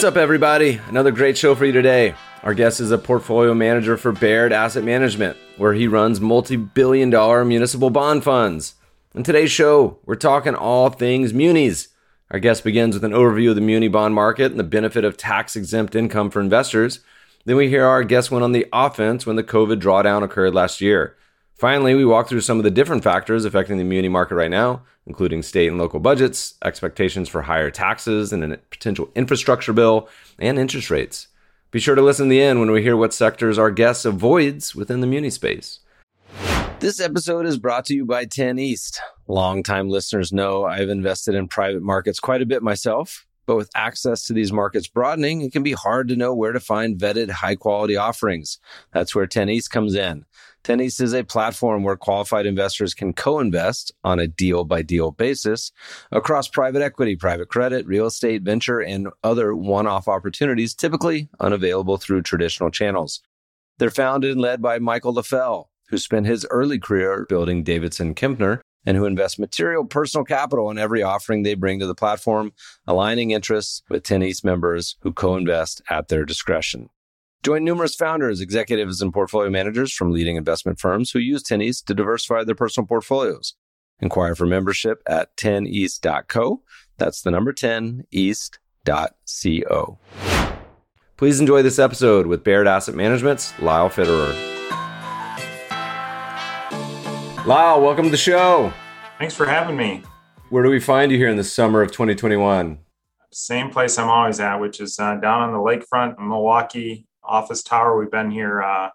What's up, everybody? Another great show for you today. Our guest is a portfolio manager for Baird Asset Management, where he runs multi billion dollar municipal bond funds. In today's show, we're talking all things munis. Our guest begins with an overview of the muni bond market and the benefit of tax exempt income for investors. Then we hear our guest went on the offense when the COVID drawdown occurred last year. Finally, we walk through some of the different factors affecting the muni market right now, including state and local budgets, expectations for higher taxes and a potential infrastructure bill, and interest rates. Be sure to listen to the end when we hear what sectors our guest avoids within the muni space. This episode is brought to you by 10 East. Longtime listeners know I've invested in private markets quite a bit myself. But with access to these markets broadening, it can be hard to know where to find vetted high quality offerings. That's where 10 East comes in. 10 East is a platform where qualified investors can co-invest on a deal by deal basis across private equity, private credit, real estate, venture, and other one-off opportunities typically unavailable through traditional channels. They're founded and led by Michael Leffell, who spent his early career building Davidson Kempner and who invest material personal capital in every offering they bring to the platform, aligning interests with 10 East members who co-invest at their discretion. Join numerous founders, executives, and portfolio managers from leading investment firms who use 10 East to diversify their personal portfolios. Inquire for membership at 10east.co. That's the number 10east.co. Please enjoy this episode with Baird Asset Management's Lyle Fitterer. Lyle, welcome to the show. Thanks for having me. Where do we find you here in the summer of 2021? Same place I'm always at, which is uh, down on the lakefront in Milwaukee office tower. We've been here uh,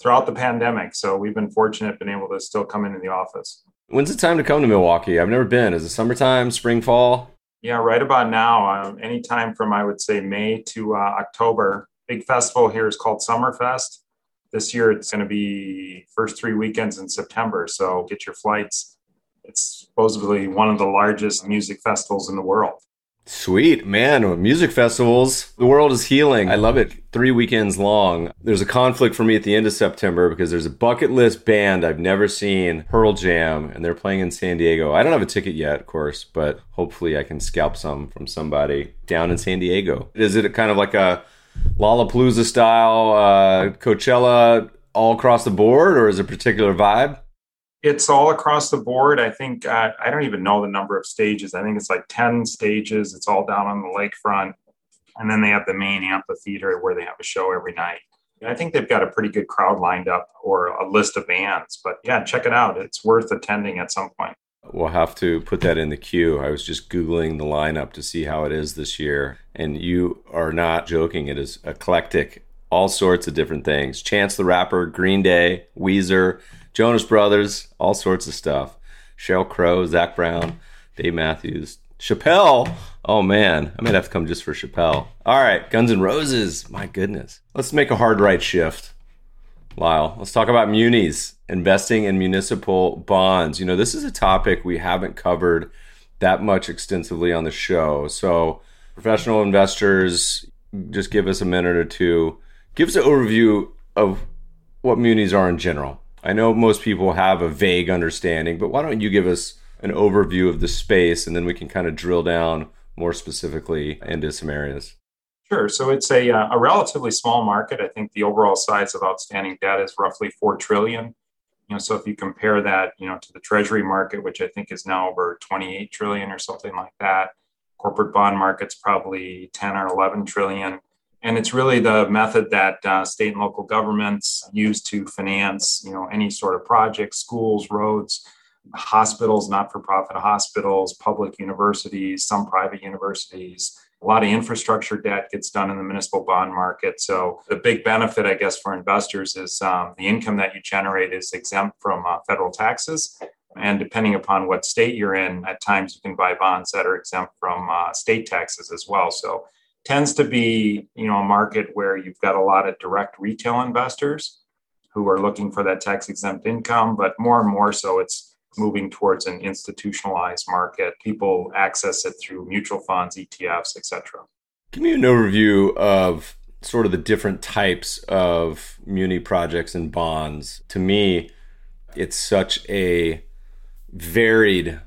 throughout the pandemic, so we've been fortunate, been able to still come into the office. When's the time to come to Milwaukee? I've never been. Is it summertime, spring, fall? Yeah, right about now. Um, anytime from I would say May to uh, October. Big festival here is called Summerfest this year it's going to be first three weekends in September. So get your flights. It's supposedly one of the largest music festivals in the world. Sweet, man. Music festivals, the world is healing. I love it. Three weekends long. There's a conflict for me at the end of September because there's a bucket list band I've never seen, Pearl Jam, and they're playing in San Diego. I don't have a ticket yet, of course, but hopefully I can scalp some from somebody down in San Diego. Is it kind of like a Lollapalooza style, uh, Coachella all across the board, or is it a particular vibe? It's all across the board. I think uh, I don't even know the number of stages. I think it's like ten stages. It's all down on the lakefront, and then they have the main amphitheater where they have a show every night. I think they've got a pretty good crowd lined up or a list of bands. But yeah, check it out. It's worth attending at some point. We'll have to put that in the queue. I was just Googling the lineup to see how it is this year. And you are not joking. It is eclectic, all sorts of different things. Chance the Rapper, Green Day, Weezer, Jonas Brothers, all sorts of stuff. Sheryl Crow, Zac Brown, Dave Matthews, Chappelle. Oh man, I might have to come just for Chappelle. All right, Guns N' Roses. My goodness. Let's make a hard right shift. Lyle, let's talk about munis investing in municipal bonds. You know, this is a topic we haven't covered that much extensively on the show. So, professional investors, just give us a minute or two. Give us an overview of what munis are in general. I know most people have a vague understanding, but why don't you give us an overview of the space and then we can kind of drill down more specifically into some areas? Sure. So it's a, uh, a relatively small market. I think the overall size of outstanding debt is roughly 4 trillion you know so if you compare that you know to the treasury market which i think is now over 28 trillion or something like that corporate bond market's probably 10 or 11 trillion and it's really the method that uh, state and local governments use to finance you know any sort of projects schools roads hospitals not-for-profit hospitals public universities some private universities a lot of infrastructure debt gets done in the municipal bond market. So the big benefit, I guess, for investors is um, the income that you generate is exempt from uh, federal taxes. And depending upon what state you're in, at times you can buy bonds that are exempt from uh, state taxes as well. So tends to be, you know, a market where you've got a lot of direct retail investors who are looking for that tax exempt income, but more and more so it's moving towards an institutionalized market. People access it through mutual funds, ETFs, etc. Give me an overview of sort of the different types of muni projects and bonds. To me, it's such a varied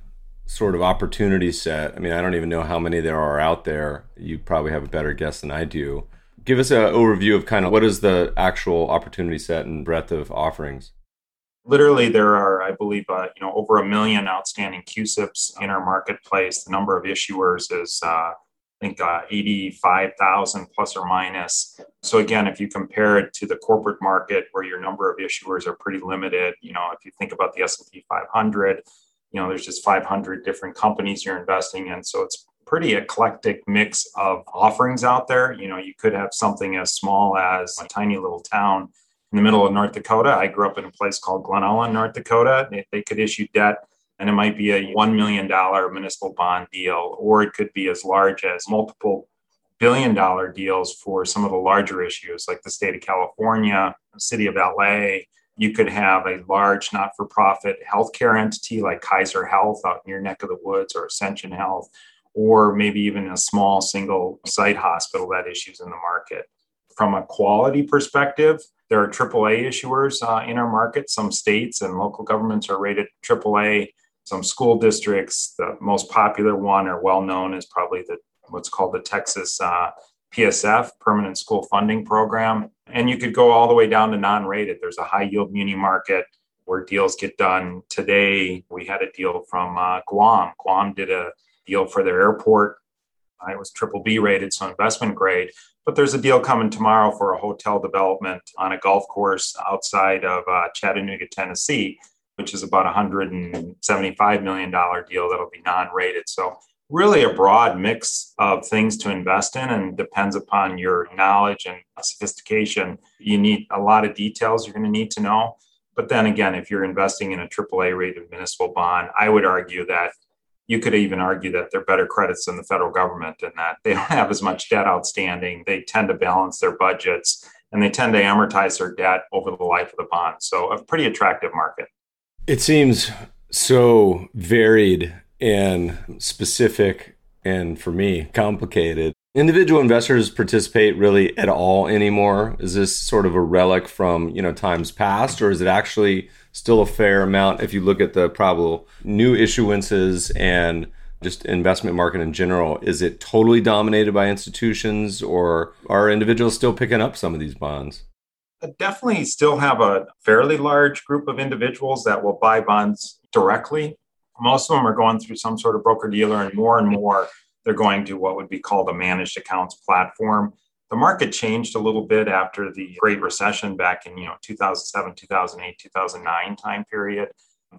sort of opportunity set. I mean, I don't even know how many there are out there. You probably have a better guess than I do. Give us an overview of kind of what is the actual opportunity set and breadth of offerings. Literally, there are, I believe, uh, you know, over a million outstanding CUSIPs in our marketplace. The number of issuers is uh, I think uh, 85,000 plus or minus. So again, if you compare it to the corporate market where your number of issuers are pretty limited, you know, if you think about the S&P 500, you know, there's just 500 different companies you're investing in. So it's pretty eclectic mix of offerings out there. You know, you could have something as small as a tiny little town in the middle of North Dakota. I grew up in a place called Glen Ullin, North Dakota. They, they could issue debt and it might be a $1 million municipal bond deal, or it could be as large as multiple billion dollar deals for some of the larger issues like the state of California, the city of LA. You could have a large not for profit healthcare entity like Kaiser Health out in your neck of the woods or Ascension Health, or maybe even a small single site hospital that issues in the market. From a quality perspective, there are AAA issuers uh, in our market. Some states and local governments are rated AAA some school districts. The most popular one or well known is probably the what's called the Texas uh, PSF, Permanent School Funding Program. And you could go all the way down to non rated. There's a high yield muni market where deals get done today. We had a deal from uh, Guam. Guam did a deal for their airport. Uh, it was triple B rated, so investment grade. But there's a deal coming tomorrow for a hotel development on a golf course outside of uh, Chattanooga, Tennessee which is about $175 million deal that'll be non rated. So, really a broad mix of things to invest in and depends upon your knowledge and sophistication. You need a lot of details you're going to need to know. But then again, if you're investing in a AAA rated municipal bond, I would argue that you could even argue that they're better credits than the federal government in that they don't have as much debt outstanding. They tend to balance their budgets and they tend to amortize their debt over the life of the bond. So, a pretty attractive market. It seems so varied and specific and for me complicated. Individual investors participate really at all anymore? Is this sort of a relic from, you know, times past or is it actually still a fair amount if you look at the probable new issuances and just investment market in general? Is it totally dominated by institutions or are individuals still picking up some of these bonds? definitely still have a fairly large group of individuals that will buy bonds directly. Most of them are going through some sort of broker dealer, and more and more they're going to what would be called a managed accounts platform. The market changed a little bit after the Great Recession back in you know 2007, 2008, 2009 time period.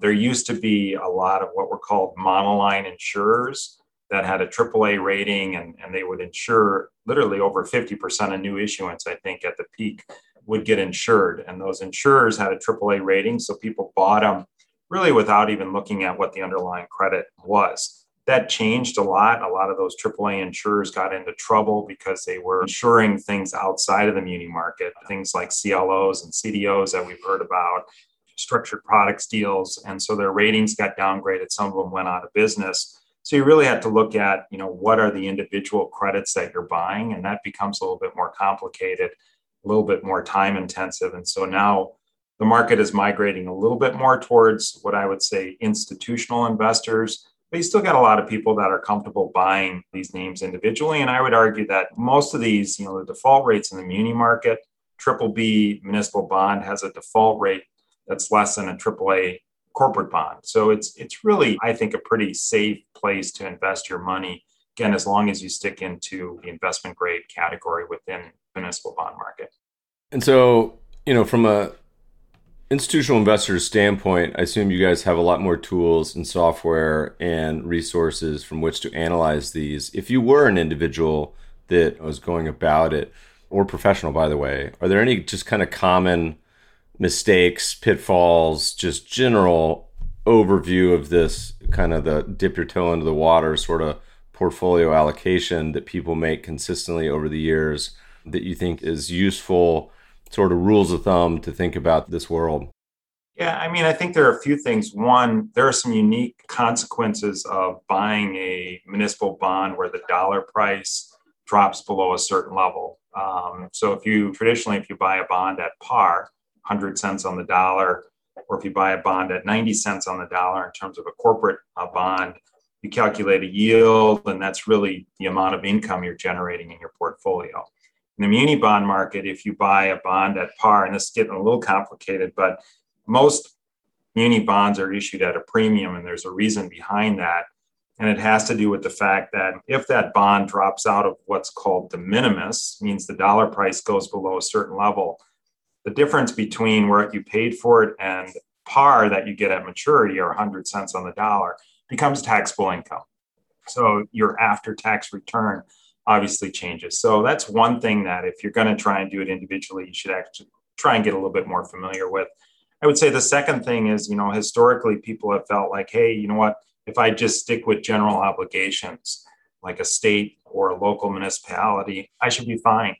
There used to be a lot of what were called monoline insurers that had a AAA rating and, and they would insure literally over 50% of new issuance, I think, at the peak would get insured. And those insurers had a AAA rating, so people bought them really without even looking at what the underlying credit was. That changed a lot. A lot of those AAA insurers got into trouble because they were insuring things outside of the muni market, things like CLOs and CDOs that we've heard about, structured products deals. And so their ratings got downgraded. Some of them went out of business. So you really have to look at, you know, what are the individual credits that you're buying? And that becomes a little bit more complicated a little bit more time intensive. And so now the market is migrating a little bit more towards what I would say institutional investors. But you still got a lot of people that are comfortable buying these names individually. And I would argue that most of these, you know, the default rates in the muni market, triple B municipal bond has a default rate that's less than a triple A corporate bond. So it's it's really, I think, a pretty safe place to invest your money. Again, as long as you stick into the investment grade category within municipal bond market. And so, you know, from a institutional investor's standpoint, I assume you guys have a lot more tools and software and resources from which to analyze these. If you were an individual that was going about it, or professional, by the way, are there any just kind of common mistakes, pitfalls, just general overview of this kind of the dip your toe into the water sort of portfolio allocation that people make consistently over the years that you think is useful sort of rules of thumb to think about this world? Yeah, I mean, I think there are a few things. One, there are some unique consequences of buying a municipal bond where the dollar price drops below a certain level. Um, so, if you traditionally, if you buy a bond at par, 100 cents on the dollar, or if you buy a bond at 90 cents on the dollar in terms of a corporate uh, bond, you calculate a yield, and that's really the amount of income you're generating in your portfolio. In the muni bond market, if you buy a bond at par, and this is getting a little complicated, but most muni bonds are issued at a premium, and there's a reason behind that. And it has to do with the fact that if that bond drops out of what's called de minimis, means the dollar price goes below a certain level, the difference between what you paid for it and par that you get at maturity or 100 cents on the dollar becomes taxable income. So your after tax return obviously changes. So that's one thing that if you're going to try and do it individually, you should actually try and get a little bit more familiar with. I would say the second thing is, you know, historically people have felt like, hey, you know what, if I just stick with general obligations like a state or a local municipality, I should be fine.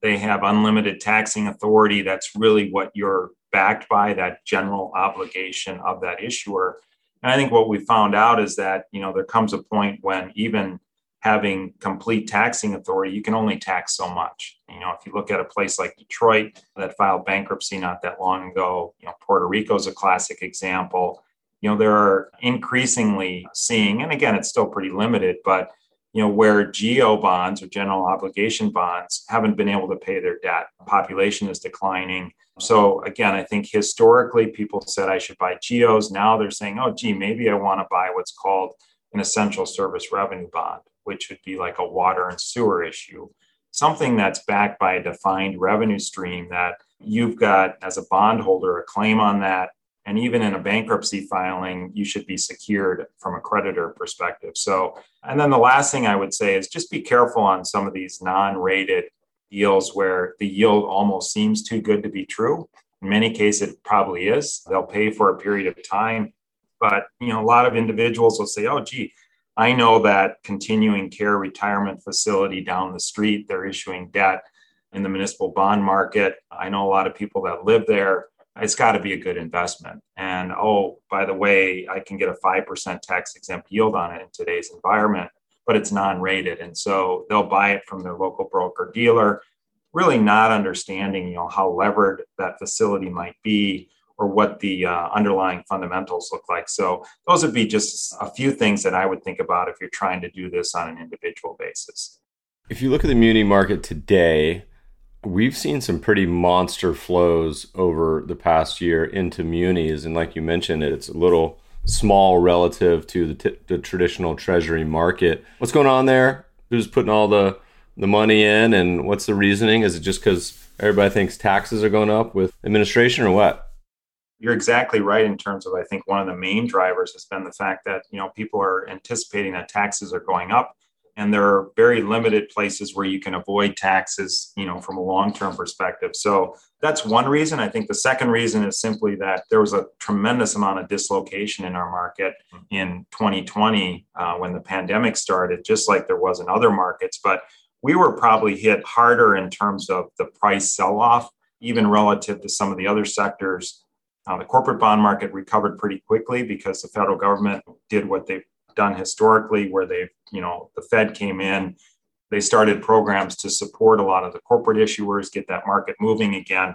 They have unlimited taxing authority. That's really what you're backed by, that general obligation of that issuer. And I think what we found out is that, you know, there comes a point when even having complete taxing authority, you can only tax so much. You know, if you look at a place like Detroit that filed bankruptcy not that long ago, you know, Puerto Rico is a classic example. You know, there are increasingly seeing, and again, it's still pretty limited, but you know, where GO bonds or general obligation bonds haven't been able to pay their debt. Population is declining. So again, I think historically people said I should buy GOs. Now they're saying, oh, gee, maybe I want to buy what's called an essential service revenue bond, which would be like a water and sewer issue. Something that's backed by a defined revenue stream that you've got as a bondholder a claim on that and even in a bankruptcy filing, you should be secured from a creditor perspective. So, and then the last thing I would say is just be careful on some of these non rated deals where the yield almost seems too good to be true. In many cases, it probably is. They'll pay for a period of time. But, you know, a lot of individuals will say, oh, gee, I know that continuing care retirement facility down the street, they're issuing debt in the municipal bond market. I know a lot of people that live there it's got to be a good investment. And oh, by the way, I can get a 5% tax exempt yield on it in today's environment, but it's non rated. And so they'll buy it from their local broker dealer, really not understanding, you know, how levered that facility might be or what the uh, underlying fundamentals look like. So those would be just a few things that I would think about if you're trying to do this on an individual basis. If you look at the muni market today, we've seen some pretty monster flows over the past year into munis, and like you mentioned, it's a little small relative to the, t- the traditional treasury market. What's going on there? Who's putting all the the money in, and what's the reasoning? Is it just because everybody thinks taxes are going up with administration, or what? You're exactly right in terms of I think one of the main drivers has been the fact that you know people are anticipating that taxes are going up and there are very limited places where you can avoid taxes you know from a long-term perspective. So that's one reason. I think the second reason is simply that there was a tremendous amount of dislocation in our market in 2020 uh, when the pandemic started just like there was in other markets but we were probably hit harder in terms of the price sell-off even relative to some of the other sectors uh, the corporate bond market recovered pretty quickly because the federal government did what they've done historically where they've, you know, the Fed came in, they started programs to support a lot of the corporate issuers, get that market moving again.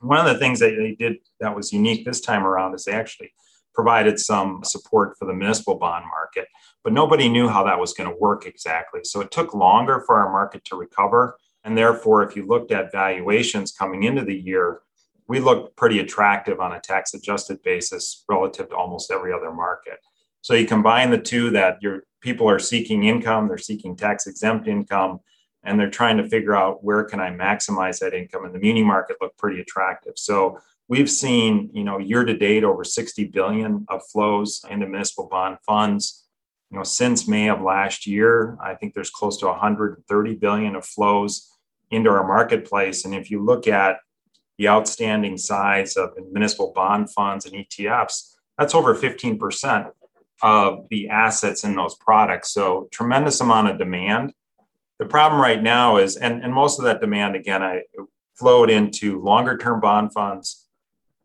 One of the things that they did that was unique this time around is they actually provided some support for the municipal bond market, but nobody knew how that was going to work exactly. So it took longer for our market to recover. And therefore, if you looked at valuations coming into the year, we look pretty attractive on a tax adjusted basis relative to almost every other market. So you combine the two that your people are seeking income, they're seeking tax exempt income, and they're trying to figure out where can I maximize that income. And the muni market looked pretty attractive. So we've seen, you know, year to date over 60 billion of flows into municipal bond funds. You know, since May of last year, I think there's close to 130 billion of flows into our marketplace. And if you look at the outstanding size of municipal bond funds and ETFs, That's over 15% of the assets in those products. So tremendous amount of demand. The problem right now is, and, and most of that demand, again, I flowed into longer term bond funds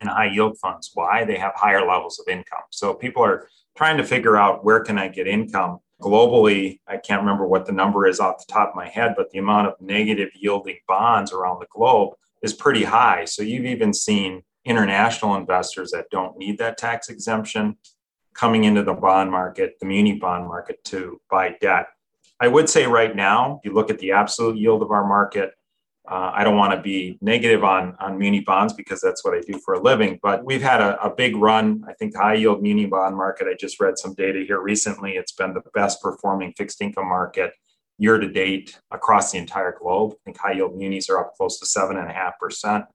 and high yield funds. Why? They have higher levels of income. So people are trying to figure out where can I get income globally. I can't remember what the number is off the top of my head, but the amount of negative yielding bonds around the globe is pretty high. So you've even seen international investors that don't need that tax exemption coming into the bond market, the muni bond market to buy debt. I would say right now, you look at the absolute yield of our market. Uh, I don't want to be negative on, on muni bonds because that's what I do for a living, but we've had a, a big run. I think the high yield muni bond market, I just read some data here recently. It's been the best performing fixed income market year to date across the entire globe. I think high yield munis are up close to seven and a half percent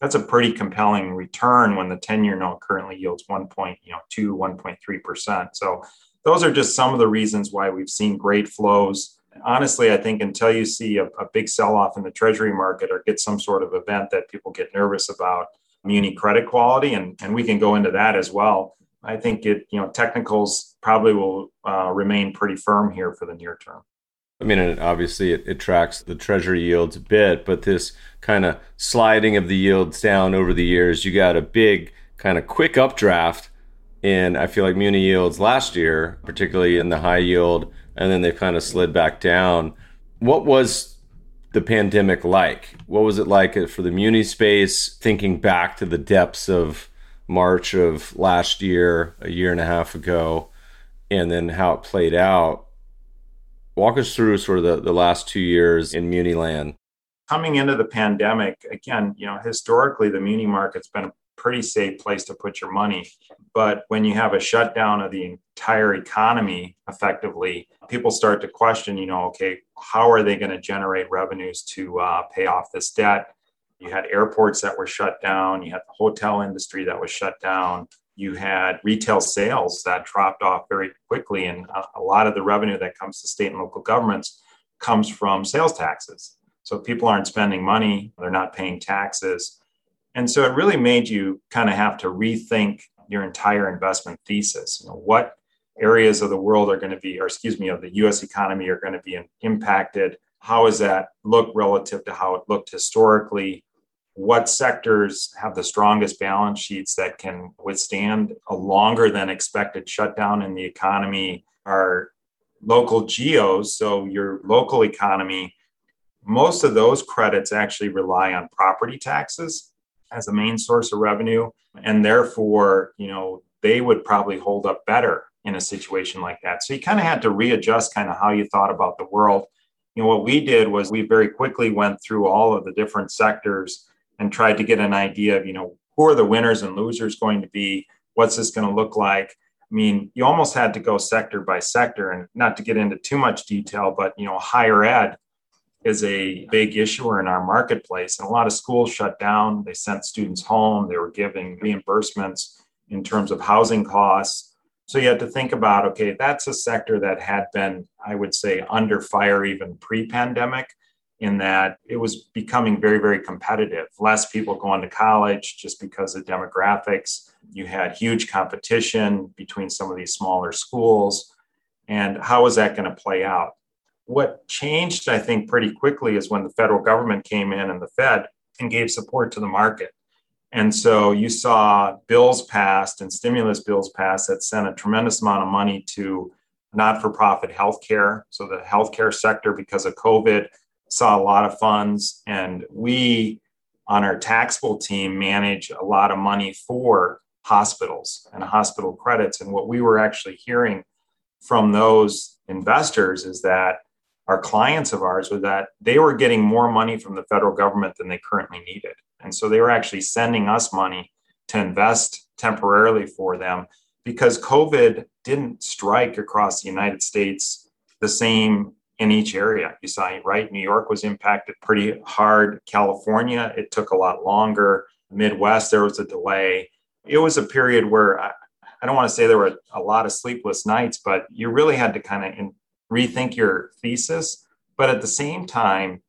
that's a pretty compelling return when the 10 year note currently yields 1. you know, 2, 1.3%. So those are just some of the reasons why we've seen great flows. Honestly, I think until you see a, a big sell off in the treasury market or get some sort of event that people get nervous about muni credit quality, and, and we can go into that as well. I think it, you know, technicals probably will uh, remain pretty firm here for the near term. I mean, obviously it, it tracks the treasury yields a bit, but this kind of sliding of the yields down over the years, you got a big kind of quick updraft in, I feel like, muni yields last year, particularly in the high yield, and then they kind of slid back down. What was the pandemic like? What was it like for the muni space, thinking back to the depths of March of last year, a year and a half ago, and then how it played out? Walk us through sort of the, the last two years in Muni land. Coming into the pandemic, again, you know, historically the Muni market's been a pretty safe place to put your money. But when you have a shutdown of the entire economy effectively, people start to question, you know, okay, how are they going to generate revenues to uh, pay off this debt? You had airports that were shut down, you had the hotel industry that was shut down, you had retail sales that dropped off very quickly. And a, lot of the revenue that comes to state and local governments comes from sales taxes. So people aren't spending money, they're not paying taxes. And so it really made you kind of have to rethink your entire investment thesis. You know, what areas of the world are going to be, or excuse me, of the US economy are going to be impacted? How does that look relative to how it looked historically? What sectors have the strongest balance sheets that can withstand a longer than expected shutdown in the economy are local GOs so your local economy. Most of those credits actually rely on property taxes as a main source of revenue and therefore you know they would probably hold up better in a situation like that. So you kind of had to readjust kind of how you thought about the world. You know what we did was we very quickly went through all of the different sectors and tried to get an idea of, you know, who are the winners and losers going to be? What's this going to look like? I mean, you almost had to go sector by sector and not to get into too much detail, but, you know, higher ed is a big issuer in our marketplace. And a lot of schools shut down. They sent students home. They were giving reimbursements in terms of housing costs. So you had to think about okay, that's a sector that had been, I would say, under fire even pre pandemic in that it was becoming very, very competitive. Less people going to college just because of demographics. You had huge competition between some of these smaller schools. And how was that going to play out? What changed, I think, pretty quickly is when the federal government came in and the Fed and gave support to the market. And so you saw bills passed and stimulus bills passed that sent a tremendous amount of money to not for profit healthcare. So the healthcare sector, because of COVID, saw a lot of funds, and we on our taxable team manage a lot of money for hospitals and hospital credits. And what we were actually hearing from those investors is that our clients of ours were that they were getting more money from the federal government than they currently needed. And so they were actually sending us money to invest temporarily for them because COVID didn't strike across the United States the same in each area. You saw, right? New York was impacted pretty hard. California, it took a lot longer. Midwest, there was a delay. It was a period where I, I don't want to say there were a lot of sleepless nights, but you really had to kind of rethink your thesis. But at the same time,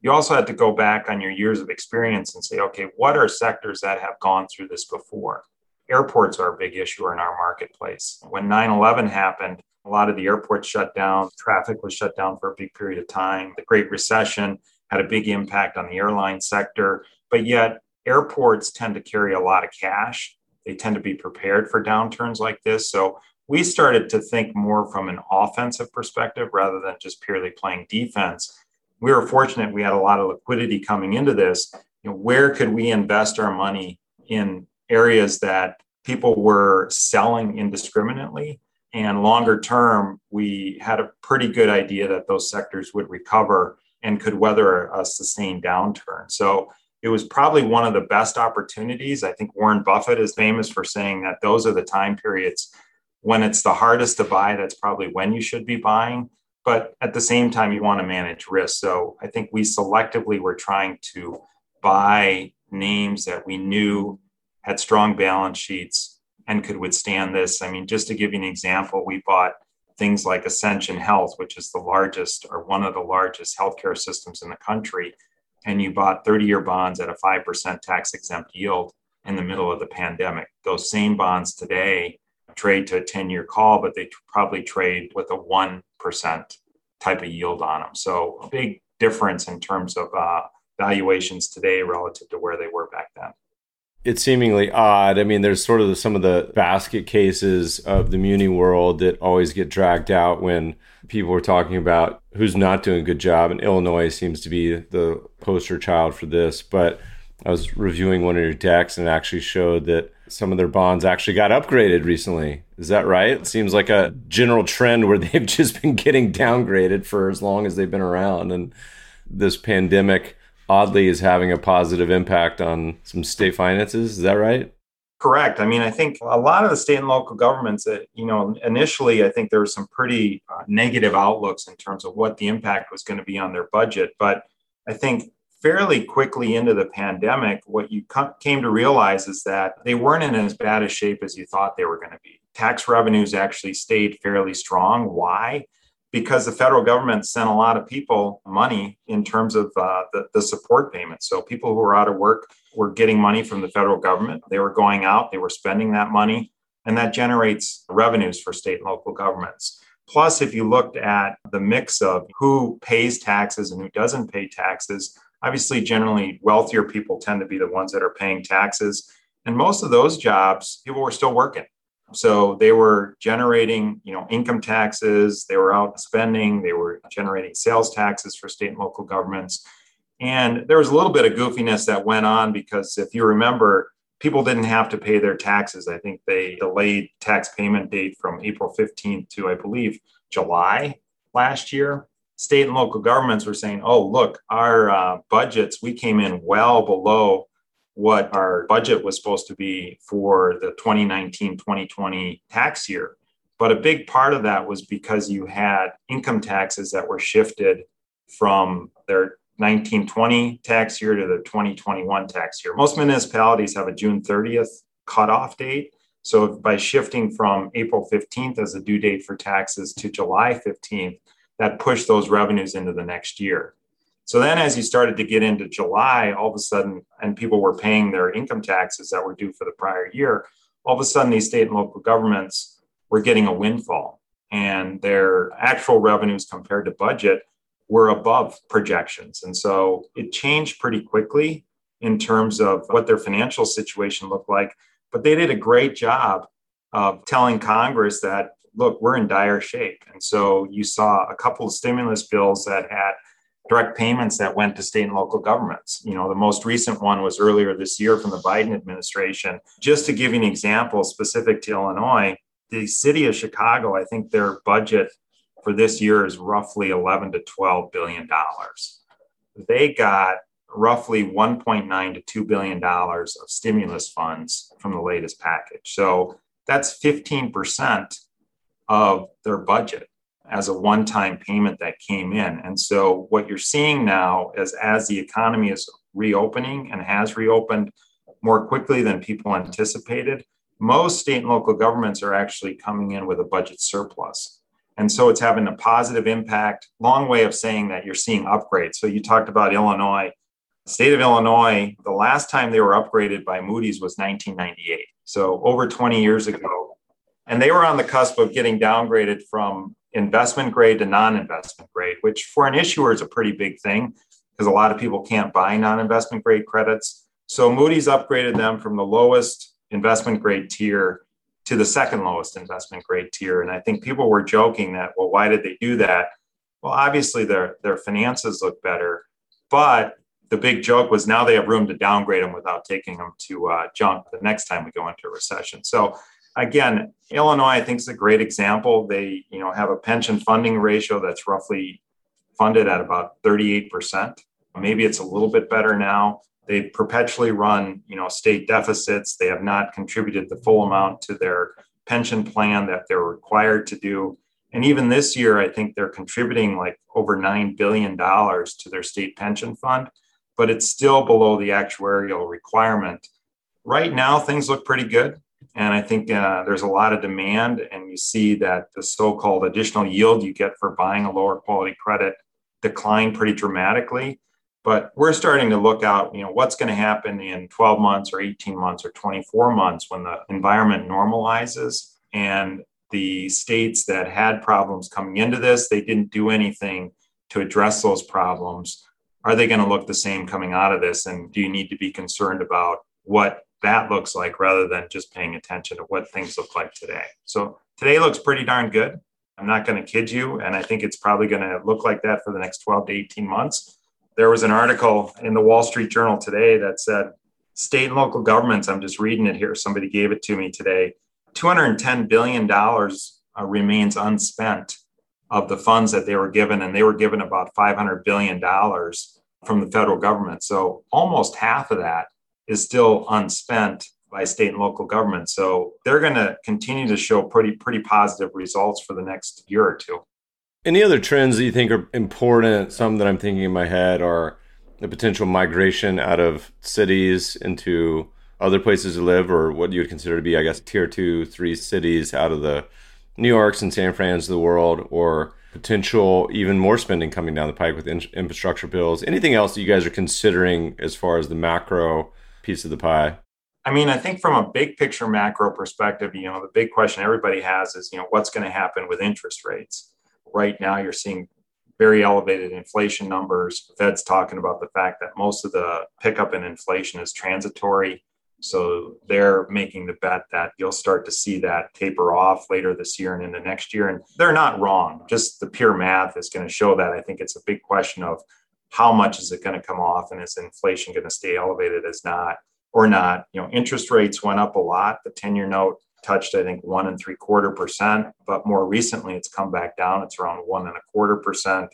you also had to go back on your years of experience and say, okay, what are sectors that have gone through this before? airports are a big issue in our marketplace. When 9 11 happened, a lot of the airports shut down, traffic was shut down for a big period of time. The Great Recession had a big impact on the airline sector, but yet airports tend to carry a lot of cash. They tend to be prepared for downturns like this. So we started to think more from an offensive perspective rather than just purely playing defense. We were fortunate we had a lot of liquidity coming into this. You know, where could we invest our money in areas that people were selling indiscriminately and longer term, we had a pretty good idea that those sectors would recover and could weather a sustained downturn. So it was probably one of the best opportunities. I think Warren Buffett is famous for saying that those are the time periods when it's the hardest to buy. That's probably when you should be buying. But at the same time, you want to manage risk. So I think we selectively were trying to buy names that we knew had strong balance sheets and could withstand this. I mean, just to give you an example, we bought things like Ascension Health, which is the largest or one of the largest healthcare systems in the country. And you bought 30 year bonds at a 5% tax exempt yield in the middle of the pandemic. Those same bonds today trade to a 10 year call, but they probably trade with a 1% type of yield on them. So a big difference in terms of uh, valuations today relative to where they were back then it's seemingly odd. I mean, there's sort of the, some of the basket cases of the Muni world that always get dragged out when people are talking about who's not doing a good job. And Illinois seems to be the poster child for this. But I was reviewing one of your decks and it actually showed that some of their bonds actually got upgraded recently. Is that right? It seems like a general trend where they've just been getting downgraded for as long as they've been around. And this pandemic oddly is having a positive impact on some state finances. Is that right? Correct. I mean, I think a lot of the state and local governments that, you know, initially, I think there were some pretty uh, negative outlooks in terms of what the impact was going to be on their budget. But I think fairly quickly into the pandemic, what you came to realize is that they weren't in as bad a shape as you thought they were going to be. Tax revenues actually stayed fairly strong. Why? Because the federal government sent a lot of people money in terms of uh, the, the support payments. So people who were out of work were getting money from the federal government. They were going out, they were spending that money, and that generates revenues for state and local governments. Plus, if you looked at the mix of who pays taxes and who doesn't pay taxes, obviously, generally wealthier people tend to be the ones that are paying taxes. And most of those jobs, people were still working. So they were generating, you know, income taxes, they were out spending, they were generating sales taxes for state and local governments. And there was a little bit of goofiness that went on because if you remember, people didn't have to pay their taxes. I think they delayed tax payment date from April 15th to, I believe, July last year. State and local governments were saying, oh, look, our uh, budgets, we came in well below what our budget was supposed to be for the 2019 2020 tax year. But a big part of that was because you had income taxes that were shifted from their 1920 tax year to the 2021 tax year. Most municipalities have a June 30th cutoff date. So by shifting from April 15th as a due date for taxes to July 15th, that pushed those revenues into the next year. So then, as you started to get into July, all of a sudden, and people were paying their income taxes that were due for the prior year, all of a sudden, these state and local governments were getting a windfall, and their actual revenues compared to budget were above projections. And so it changed pretty quickly in terms of what their financial situation looked like. But they did a great job of telling Congress that, look, we're in dire shape. And so you saw a couple of stimulus bills that had direct payments that went to state and local governments. You know, the most recent one was earlier this year from the Biden administration. Just to give you an example specific to Illinois, the city of Chicago, I think their budget for this year is roughly 11 to 12 billion dollars. They got roughly 1.9 to 2 billion dollars of stimulus funds from the latest package. So that's 15% of their budget as a one-time payment that came in. And so what you're seeing now is as the economy is reopening and has reopened more quickly than people anticipated, most state and local governments are actually coming in with a budget surplus. And so it's having a positive impact. Long way of saying that you're seeing upgrades. So you talked about Illinois. The state of Illinois, the last time they were upgraded by Moody's was 1998. So over 20 years ago. And they were on the cusp of getting downgraded from investment grade to non investment grade, which for an issuer is a pretty big thing because a lot of people can't buy non investment grade credits. So Moody's upgraded them from the lowest investment grade tier to the second lowest investment grade tier. And I think people were joking that, well, why did they do that? Well, obviously their their finances look better, but the big joke was now they have room to downgrade them without taking them to uh, junk the next time we go into a recession. So again, Illinois I think is a great example. They you know have a pension funding ratio that's roughly funded at about 38 percent. Maybe it's a little bit better now. They perpetually run, you know, state deficits. They have not contributed the full amount to their pension plan that they're required to do. And even this year, I think they're contributing like over $9 billion to their state pension fund, but it's still below the actuarial requirement. Right now, things look pretty good. And I think uh, there's a lot of demand, and you see that the so called additional yield you get for buying a lower quality credit decline pretty dramatically. But we're starting to look out, you know, what's going to happen in 12 months or 18 months or 24 months when the environment normalizes and the states that had problems coming into this, they didn't do anything to address those problems. Are they going to look the same coming out of this? And do you need to be concerned about what that looks like rather than just paying attention to what things look like today? So today looks pretty darn good. I'm not going to kid you. And I think it's probably going to look like that for the next 12 to 18 months there was an article in the Wall Street Journal today that said state and local governments, I'm just reading it here, somebody gave it to me today, $210 billion uh, remains unspent of the funds that they were given, and they were given about $500 billion from the federal government. So almost half of that is still unspent by state and local governments. So they're going to continue to show pretty pretty positive results for the next year or two. Any other trends that you think are important? Some that I'm thinking in my head are the potential migration out of cities into other places to live, or what you would consider to be, I guess, tier two, three cities out of the New Yorks and San Fran's of the world, or potential even more spending coming down the pike with in- infrastructure bills. Anything else that you guys are considering as far as the macro piece of the pie? I mean, I think from a big picture macro perspective, you know, the big question everybody has is, you know, what's going to happen with interest rates? right now you're seeing very elevated inflation numbers. Fed's talking about the fact that most of the pickup in inflation is transitory. So they're making the bet that you'll start to see that taper off later this year and into next year. And they're not wrong. Just the pure math is going to show that. I think it's a big question of how much is it going to come off and is inflation going to stay elevated as not or not. You know, interest rates went up a lot. The 10 year note touched, I think, one and three quarter percent, but more recently it's come back down. It's around one and a quarter percent.